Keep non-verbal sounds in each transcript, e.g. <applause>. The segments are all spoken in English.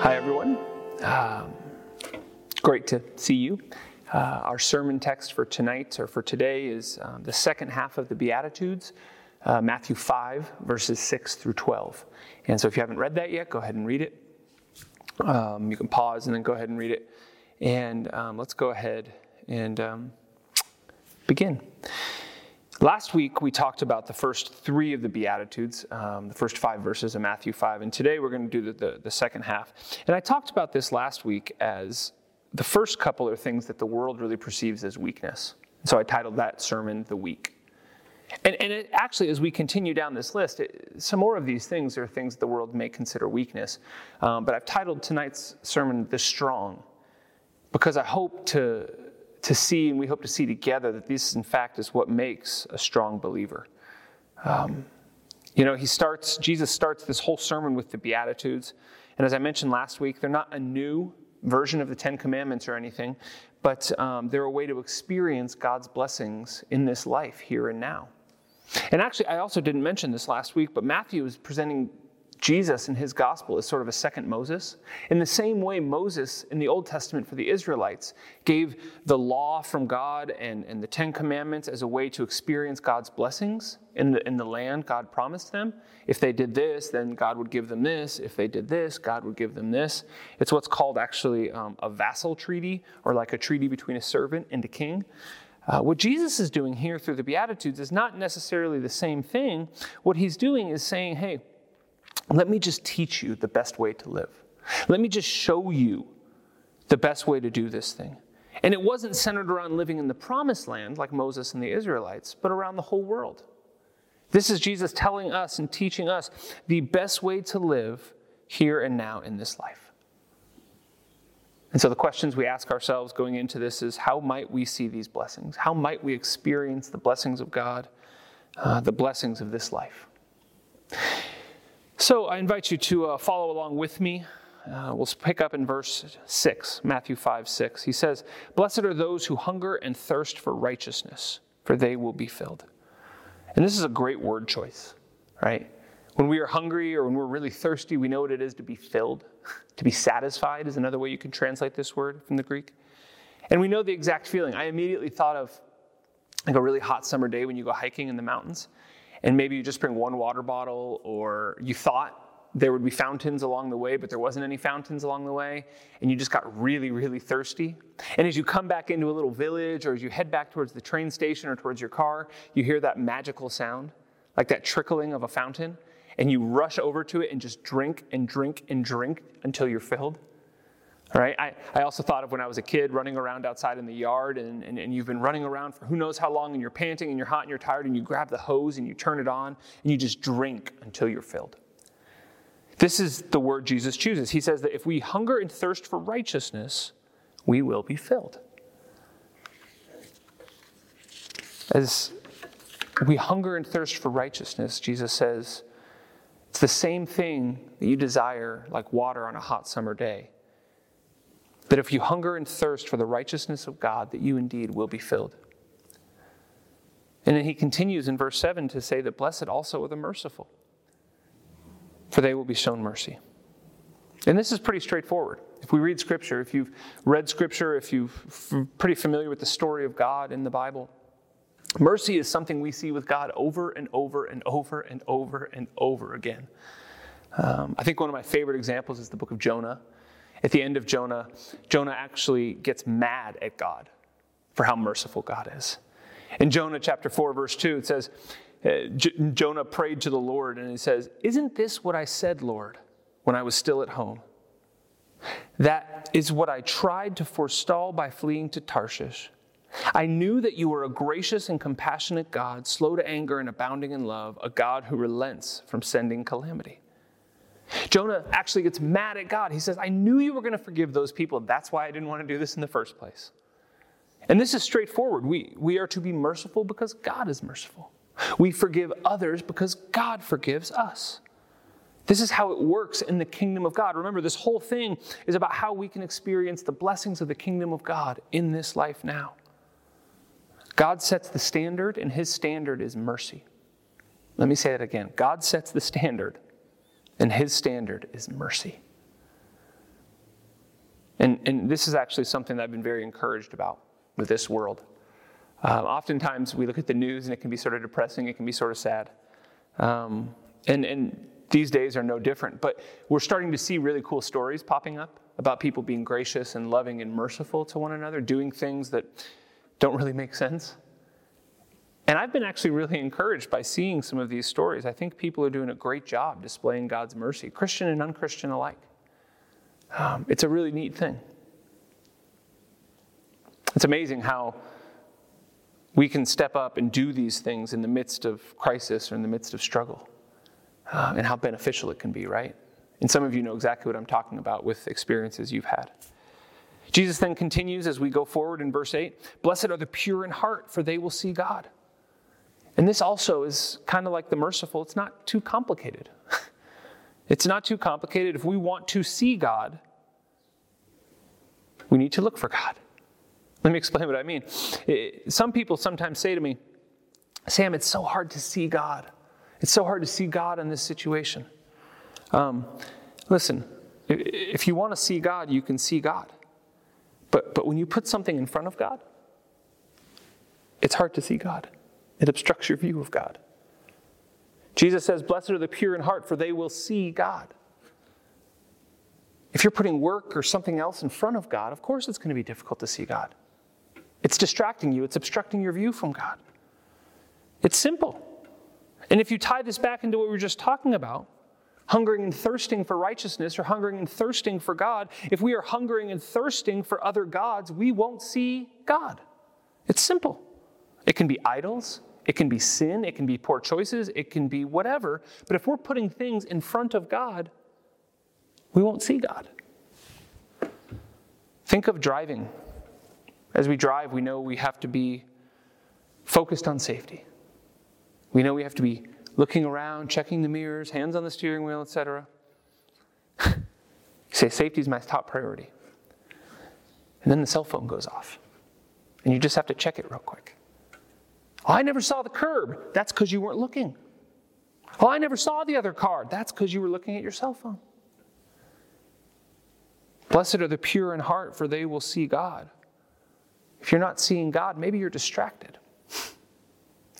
Hi, everyone. Um, great to see you. Uh, our sermon text for tonight or for today is um, the second half of the Beatitudes, uh, Matthew 5, verses 6 through 12. And so if you haven't read that yet, go ahead and read it. Um, you can pause and then go ahead and read it. And um, let's go ahead and um, begin. Last week, we talked about the first three of the Beatitudes, um, the first five verses of Matthew 5, and today we're going to do the, the, the, second half. And I talked about this last week as the first couple are things that the world really perceives as weakness. So I titled that sermon, The Weak. And, and it, actually, as we continue down this list, it, some more of these things are things the world may consider weakness. Um, but I've titled tonight's sermon, The Strong, because I hope to to see, and we hope to see together, that this, in fact, is what makes a strong believer. Um, you know, he starts, Jesus starts this whole sermon with the Beatitudes. And as I mentioned last week, they're not a new version of the Ten Commandments or anything, but um, they're a way to experience God's blessings in this life, here and now. And actually, I also didn't mention this last week, but Matthew is presenting Jesus in his gospel is sort of a second Moses. In the same way, Moses in the Old Testament for the Israelites gave the law from God and, and the Ten Commandments as a way to experience God's blessings in the, in the land God promised them. If they did this, then God would give them this. If they did this, God would give them this. It's what's called actually um, a vassal treaty, or like a treaty between a servant and a king. Uh, what Jesus is doing here through the Beatitudes is not necessarily the same thing. What he's doing is saying, hey, let me just teach you the best way to live. Let me just show you the best way to do this thing. And it wasn't centered around living in the promised land like Moses and the Israelites, but around the whole world. This is Jesus telling us and teaching us the best way to live here and now in this life. And so the questions we ask ourselves going into this is how might we see these blessings? How might we experience the blessings of God, uh, the blessings of this life? So I invite you to uh, follow along with me. Uh, we'll pick up in verse 6, Matthew 5 6. He says, Blessed are those who hunger and thirst for righteousness, for they will be filled. And this is a great word choice, right? When we are hungry or when we're really thirsty, we know what it is to be filled. <laughs> to be satisfied is another way you can translate this word from the Greek. And we know the exact feeling. I immediately thought of like a really hot summer day when you go hiking in the mountains and maybe you just bring one water bottle, or you thought there would be fountains along the way, but there wasn't any fountains along the way, and you just got really, really thirsty. And as you come back into a little village, or as you head back towards the train station or towards your car, you hear that magical sound, like that trickling of a fountain, and you rush over to it and just drink and drink and drink until you're filled. Right. I, I also thought of when I was a kid running around outside in the yard, and, and, and you've been running around for who knows how long, and you're panting and you're hot and you're tired, and you grab the hose and you turn it on, and you just drink until you're filled. This is the word Jesus chooses. He says that if we hunger and thirst for righteousness, we will be filled. As we hunger and thirst for righteousness, Jesus says, it's the same thing that you desire like water on a hot summer day that if you hunger and thirst for the righteousness of God, that you indeed will be filled. And then he continues in verse 7 to say that blessed also are the merciful, for they will be shown mercy. And this is pretty straightforward. If we read Scripture, if you've read Scripture, if you're pretty familiar with the story of God in the Bible, mercy is something we see with God over and over and over and over and over again. Um, I think one of my favorite examples is the book of Jonah. At the end of Jonah, Jonah actually gets mad at God for how merciful God is. In Jonah chapter 4, verse 2, it says, uh, Jonah prayed to the Lord and he says, Isn't this what I said, Lord, when I was still at home? That is what I tried to forestall by fleeing to Tarshish. I knew that you were a gracious and compassionate God, slow to anger and abounding in love, a God who relents from sending calamity. Jonah actually gets mad at God. He says, I knew you were going to forgive those people. That's why I didn't want to do this in the first place. And this is straightforward. We, we are to be merciful because God is merciful. We forgive others because God forgives us. This is how it works in the kingdom of God. Remember, this whole thing is about how we can experience the blessings of the kingdom of God in this life now. God sets the standard, and his standard is mercy. Let me say that again God sets the standard, and his standard is mercy. And, and this is actually something that I've been very encouraged about with this world. Uh, oftentimes we look at the news and it can be sort of depressing, it can be sort of sad. Um, and, and these days are no different. But we're starting to see really cool stories popping up about people being gracious and loving and merciful to one another, doing things that don't really make sense. And I've been actually really encouraged by seeing some of these stories. I think people are doing a great job displaying God's mercy, Christian and unchristian alike. Um, it's a really neat thing. It's amazing how we can step up and do these things in the midst of crisis or in the midst of struggle, uh, and how beneficial it can be, right? And some of you know exactly what I'm talking about with experiences you've had. Jesus then continues as we go forward in verse 8 Blessed are the pure in heart, for they will see God. And this also is kind of like the merciful, it's not too complicated. <laughs> it's not too complicated. If we want to see God, we need to look for God. Let me explain what I mean. Some people sometimes say to me, Sam, it's so hard to see God. It's so hard to see God in this situation. Um, listen, if you want to see God, you can see God. But, but when you put something in front of God, it's hard to see God. It obstructs your view of God. Jesus says, Blessed are the pure in heart, for they will see God. If you're putting work or something else in front of God, of course it's going to be difficult to see God. It's distracting you, it's obstructing your view from God. It's simple. And if you tie this back into what we were just talking about, hungering and thirsting for righteousness or hungering and thirsting for God, if we are hungering and thirsting for other gods, we won't see God. It's simple. It can be idols, it can be sin, it can be poor choices, it can be whatever. But if we're putting things in front of God, we won't see God. Think of driving. As we drive, we know we have to be focused on safety. We know we have to be looking around, checking the mirrors, hands on the steering wheel, etc. <laughs> say, safety is my top priority. And then the cell phone goes off. And you just have to check it real quick. I never saw the curb. That's because you weren't looking. Oh, I never saw the other car. That's because you were looking at your cell phone. Blessed are the pure in heart, for they will see God. If you're not seeing God, maybe you're distracted.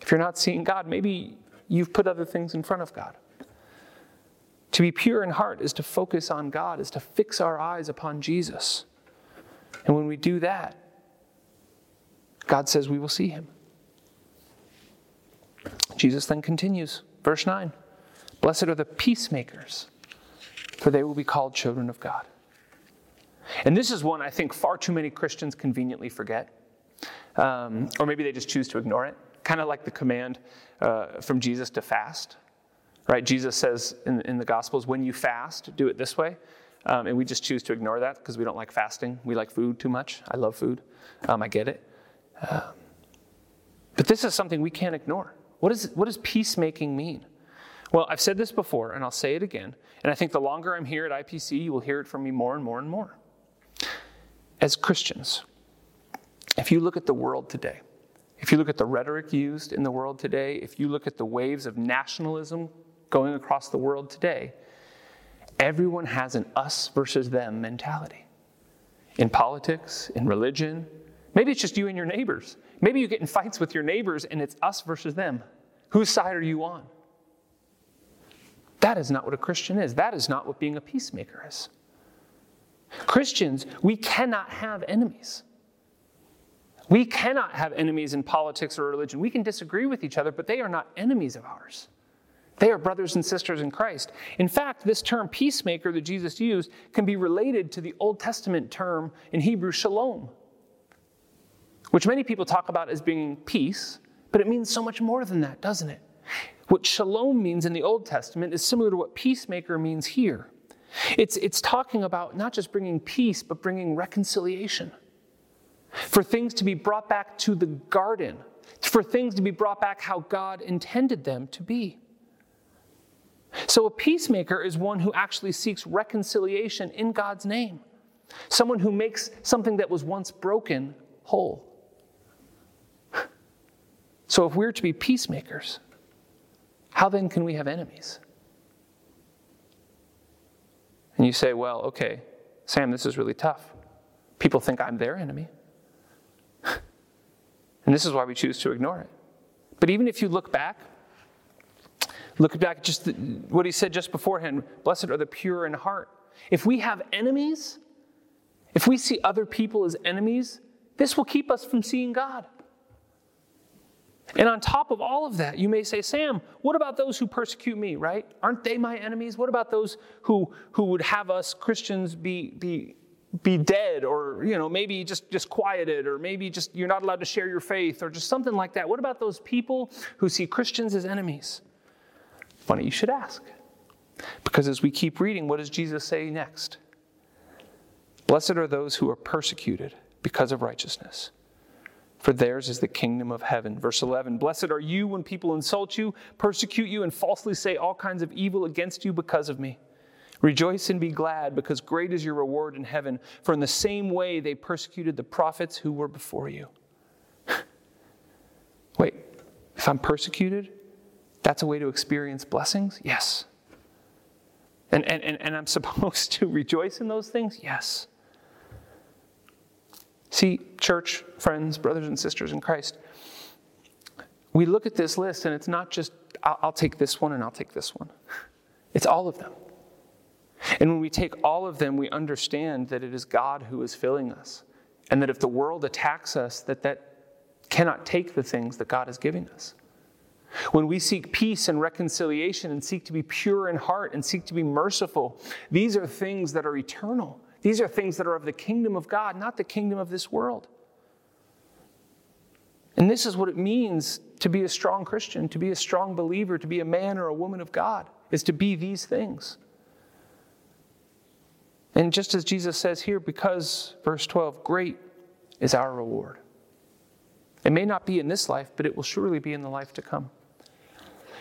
If you're not seeing God, maybe you've put other things in front of God. To be pure in heart is to focus on God, is to fix our eyes upon Jesus. And when we do that, God says we will see him. Jesus then continues, verse 9 Blessed are the peacemakers, for they will be called children of God. And this is one I think far too many Christians conveniently forget, um, or maybe they just choose to ignore it. Kind of like the command uh, from Jesus to fast, right? Jesus says in, in the Gospels, when you fast, do it this way. Um, and we just choose to ignore that because we don't like fasting. We like food too much. I love food. Um, I get it. Um, but this is something we can't ignore. What, is, what does peacemaking mean? Well, I've said this before, and I'll say it again. And I think the longer I'm here at IPC, you will hear it from me more and more and more. As Christians, if you look at the world today, if you look at the rhetoric used in the world today, if you look at the waves of nationalism going across the world today, everyone has an us versus them mentality. In politics, in religion, maybe it's just you and your neighbors. Maybe you get in fights with your neighbors and it's us versus them. Whose side are you on? That is not what a Christian is. That is not what being a peacemaker is. Christians, we cannot have enemies. We cannot have enemies in politics or religion. We can disagree with each other, but they are not enemies of ours. They are brothers and sisters in Christ. In fact, this term peacemaker that Jesus used can be related to the Old Testament term in Hebrew, shalom, which many people talk about as being peace, but it means so much more than that, doesn't it? What shalom means in the Old Testament is similar to what peacemaker means here. It's, it's talking about not just bringing peace, but bringing reconciliation. For things to be brought back to the garden, for things to be brought back how God intended them to be. So, a peacemaker is one who actually seeks reconciliation in God's name, someone who makes something that was once broken whole. So, if we're to be peacemakers, how then can we have enemies? And you say, well, okay, Sam, this is really tough. People think I'm their enemy. <laughs> and this is why we choose to ignore it. But even if you look back, look back at just the, what he said just beforehand blessed are the pure in heart. If we have enemies, if we see other people as enemies, this will keep us from seeing God. And on top of all of that, you may say, Sam, what about those who persecute me, right? Aren't they my enemies? What about those who, who would have us Christians be, be, be dead or, you know, maybe just, just quieted or maybe just you're not allowed to share your faith or just something like that? What about those people who see Christians as enemies? Funny you should ask. Because as we keep reading, what does Jesus say next? Blessed are those who are persecuted because of righteousness, for theirs is the kingdom of heaven. Verse 11 Blessed are you when people insult you, persecute you, and falsely say all kinds of evil against you because of me. Rejoice and be glad, because great is your reward in heaven, for in the same way they persecuted the prophets who were before you. <laughs> Wait, if I'm persecuted, that's a way to experience blessings? Yes. And, and, and, I'm <laughs> supposed to rejoice in those things? Yes. See, church, friends, brothers and sisters in Christ, we look at this list and it's not just, I'll, I'll take this one and I'll take this one. It's all of them. And when we take all of them, we understand that it is God who is filling us. And that if the world attacks us, that that cannot take the things that God is giving us. When we seek peace and reconciliation and seek to be pure in heart and seek to be merciful, these are things that are eternal. These are things that are of the kingdom of God, not the kingdom of this world. And this is what it means to be a strong Christian, to be a strong believer, to be a man or a woman of God, is to be these things. And just as Jesus says here, because, verse 12, great is our reward. It may not be in this life, but it will surely be in the life to come.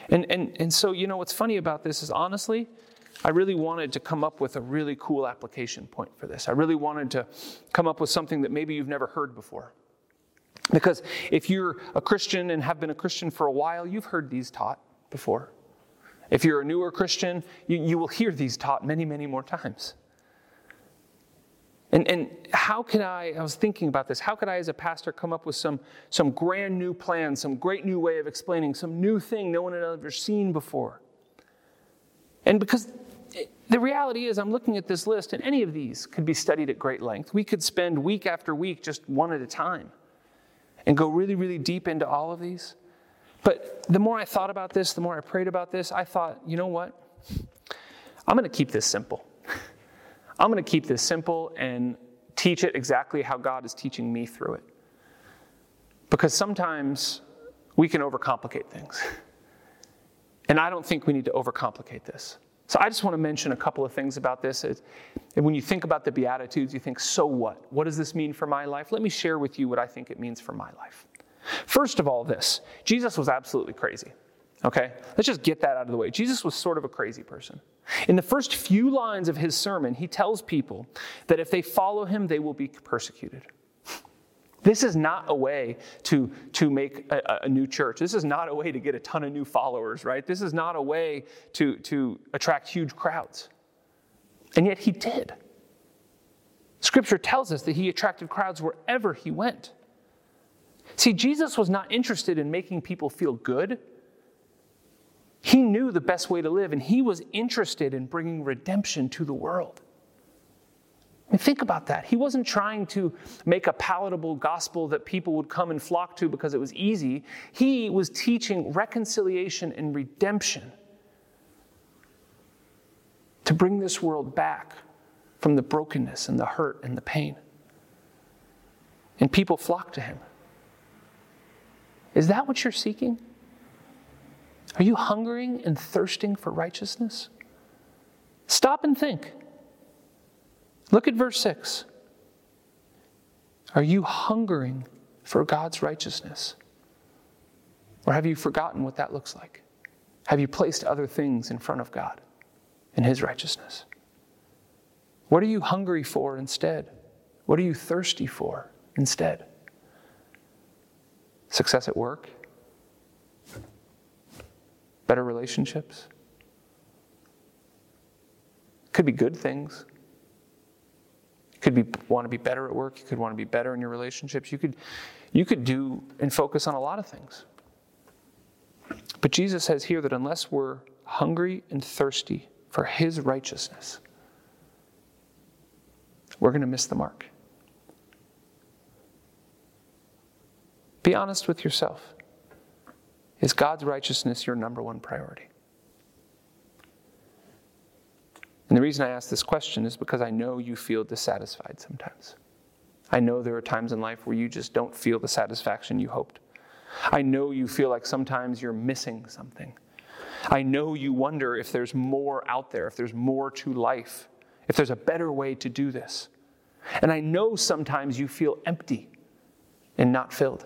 And, and, and so, you know, what's funny about this is honestly, I really wanted to come up with a really cool application point for this. I really wanted to come up with something that maybe you've never heard before. Because if you're a Christian and have been a Christian for a while, you've heard these taught before. If you're a newer Christian, you, you will hear these taught many, many more times. And, and how can I, I was thinking about this, how could I as a pastor come up with some, some grand new plan, some great new way of explaining, some new thing no one had ever seen before? And because the reality is, I'm looking at this list, and any of these could be studied at great length. We could spend week after week just one at a time and go really, really deep into all of these. But the more I thought about this, the more I prayed about this, I thought, you know what? I'm going to keep this simple. <laughs> I'm going to keep this simple and teach it exactly how God is teaching me through it. Because sometimes we can overcomplicate things. <laughs> And I don't think we need to overcomplicate this. So I just want to mention a couple of things about this. And when you think about the Beatitudes, you think, so what? What does this mean for my life? Let me share with you what I think it means for my life. First of all, this Jesus was absolutely crazy. Okay? Let's just get that out of the way. Jesus was sort of a crazy person. In the first few lines of his sermon, he tells people that if they follow him, they will be persecuted. This is not a way to, to make a, a, new church. This is not a way to get a ton of new followers, right? This is not a way to, to attract huge crowds. And yet he did. Scripture tells us that he attracted crowds wherever he went. See, Jesus was not interested in making people feel good. He knew the best way to live, and he was interested in bringing redemption to the world. Think about that. He wasn't trying to make a palatable gospel that people would come and flock to because it was easy. He was teaching reconciliation and redemption to bring this world back from the brokenness and the hurt and the pain. And people flock to him. Is that what you're seeking? Are you hungering and thirsting for righteousness? Stop and think. Look at verse 6. Are you hungering for God's righteousness? Or have you forgotten what that looks like? Have you placed other things in front of God and His righteousness? What are you hungry for instead? What are you thirsty for instead? Success at work? better relationships. Could be good things. You could be want to be better at work. You could want to be better in your relationships. You could, you could do and focus on a lot of things. But Jesus says here that unless we're hungry and thirsty for His righteousness, we're going to miss the mark. Be honest with yourself. Is God's righteousness your number one priority? And the reason I ask this question is because I know you feel dissatisfied sometimes. I know there are times in life where you just don't feel the satisfaction you hoped. I know you feel like sometimes you're missing something. I know you wonder if there's more out there, if there's more to life, if there's a better way to do this. And I know sometimes you feel empty and not filled.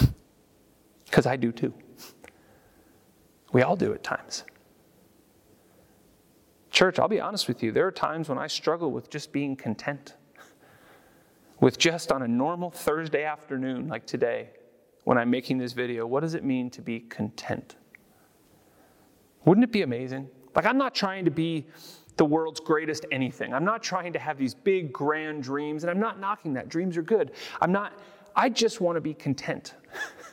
<laughs> Because I do too. We all do at times. Church, I'll be honest with you, there are times when I struggle with just being content. <laughs> With just on a normal Thursday afternoon like today, when I'm making this video, what does it mean to be content? Wouldn't it be amazing? Like, I'm not trying to be the world's greatest anything. I'm not trying to have these big, grand dreams, and I'm not knocking that. Dreams are good. I'm not, I just want to be content.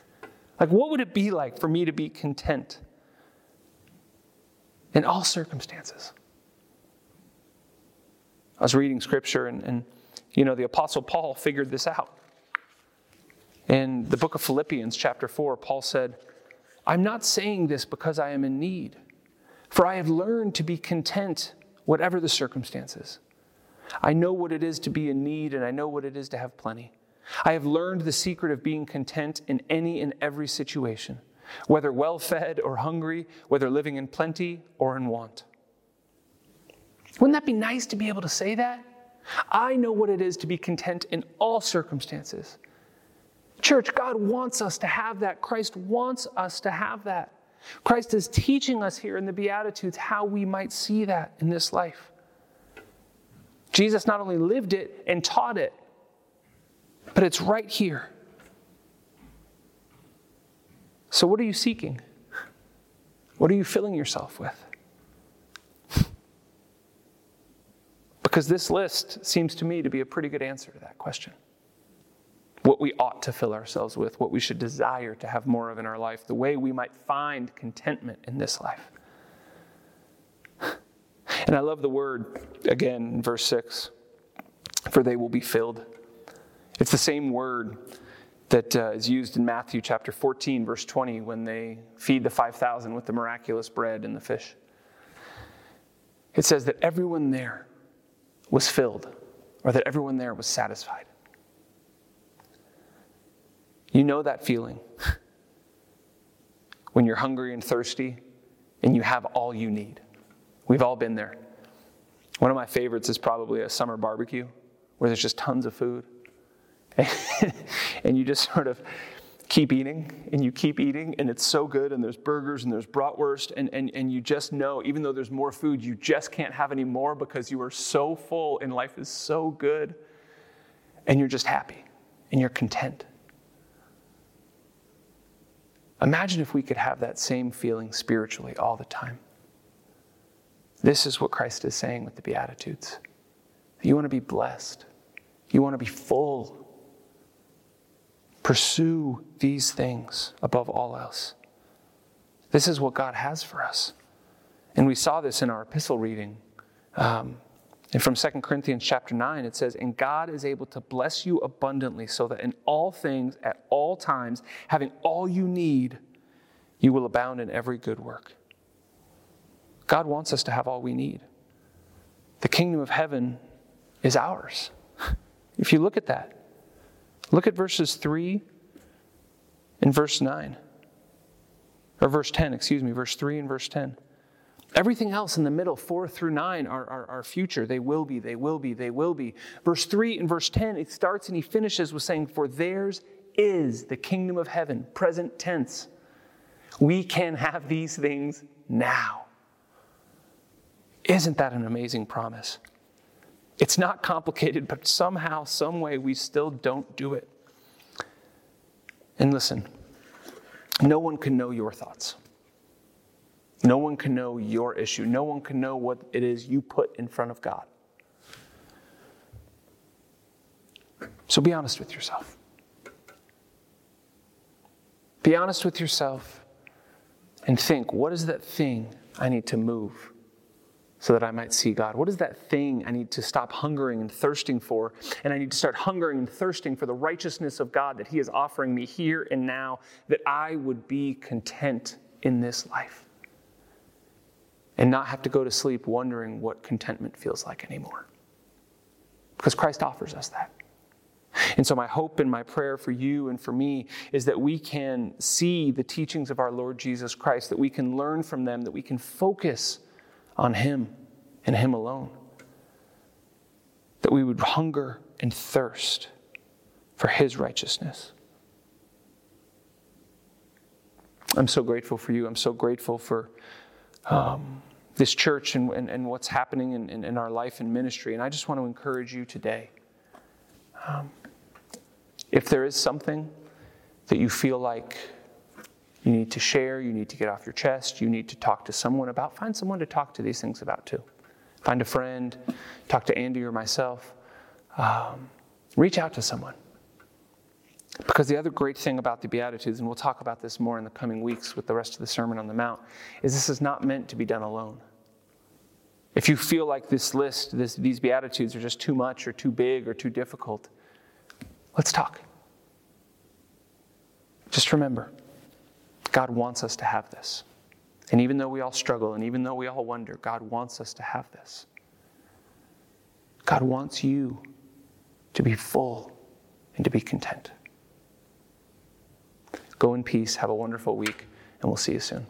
<laughs> like, what would it be like for me to be content in all circumstances? I was reading scripture, and, and you know, the Apostle Paul figured this out. In the book of Philippians, chapter 4, Paul said, I'm not saying this because I am in need, for I have learned to be content, whatever the circumstances. I know what it is to be in need, and I know what it is to have plenty. I have learned the secret of being content in any and every situation, whether well fed or hungry, whether living in plenty or in want. Wouldn't that be nice to be able to say that? I know what it is to be content in all circumstances. Church, God wants us to have that. Christ wants us to have that. Christ is teaching us here in the Beatitudes how we might see that in this life. Jesus not only lived it and taught it, but it's right here. So, what are you seeking? What are you filling yourself with? Because this list seems to me to be a pretty good answer to that question. What we ought to fill ourselves with, what we should desire to have more of in our life, the way we might find contentment in this life. <laughs> And I love the word again verse 6 for they will be filled. It's the same word that uh, is used in Matthew chapter 14, verse 20, when they feed the 5,000 with the miraculous bread and the fish. It says that everyone there was filled or that everyone there was satisfied. You know that feeling when you're hungry and thirsty and you have all you need. We've all been there. One of my favorites is probably a summer barbecue where there's just tons of food. <laughs> and you just sort of keep eating and you keep eating and it's so good and there's burgers and there's bratwurst and, and, and you just know even though there's more food you just can't have any more because you are so full and life is so good and you're just happy and you're content. Imagine if we could have that same feeling spiritually all the time. This is what christ is saying with the beatitudes. You want to be blessed. You want to be full Pursue these things above all else. This is what God has for us. And we saw this in our epistle reading. Um, and from 2 Corinthians chapter 9, it says, And God is able to bless you abundantly, so that in all things, at all times, having all you need, you will abound in every good work. God wants us to have all we need. The kingdom of heaven is ours. <laughs> If you look at that, Look at verses 3 and verse 9. Or verse 10, excuse me, verse 3 and verse 10. Everything else in the middle, 4 through 9, are, are, are, future. They will be, they will be, they will be. Verse 3 and verse 10, it starts and he finishes with saying, For theirs is the kingdom of heaven, present tense. We can have these things now. Isn't that an amazing promise? It's not complicated, but somehow, some way, we still don't do it. And listen, No one can know your thoughts. No one can know your issue. No one can know what it is you put in front of God. So be honest with yourself. Be honest with yourself and think what is that thing I need to move so that I might see God? What is that thing I need to stop hungering and thirsting for? And I need to start hungering and thirsting for the righteousness of God that He is offering me here and now, that I would be content in this life and not have to go to sleep wondering what contentment feels like anymore. Because Christ offers us that. And so, my hope and my prayer for you and for me is that we can see the teachings of our Lord Jesus Christ, that we can learn from them, that we can focus on Him and Him alone. That we would hunger and thirst for His righteousness. I'm so grateful for you. I'm so grateful for um, this church and, and, and, what's happening in, in, in, our life and ministry. And I just want to encourage you today. Um, if there is something that you feel like you need to share, you need to get off your chest, you need to talk to someone about, find someone to talk to these things about too. Find a friend, talk to Andy or myself. Um, reach out to someone. Because the other great thing about the Beatitudes, and we'll talk about this more in the coming weeks with the rest of the Sermon on the Mount, is this is not meant to be done alone. If you feel like this list, this, these Beatitudes are just too much or too big or too difficult, let's talk. Just remember, God wants us to have this. And even though we all struggle and even though we all wonder, God wants us to have this. God wants you to be full and to be content. Go in peace, have a wonderful week, and we'll see you soon.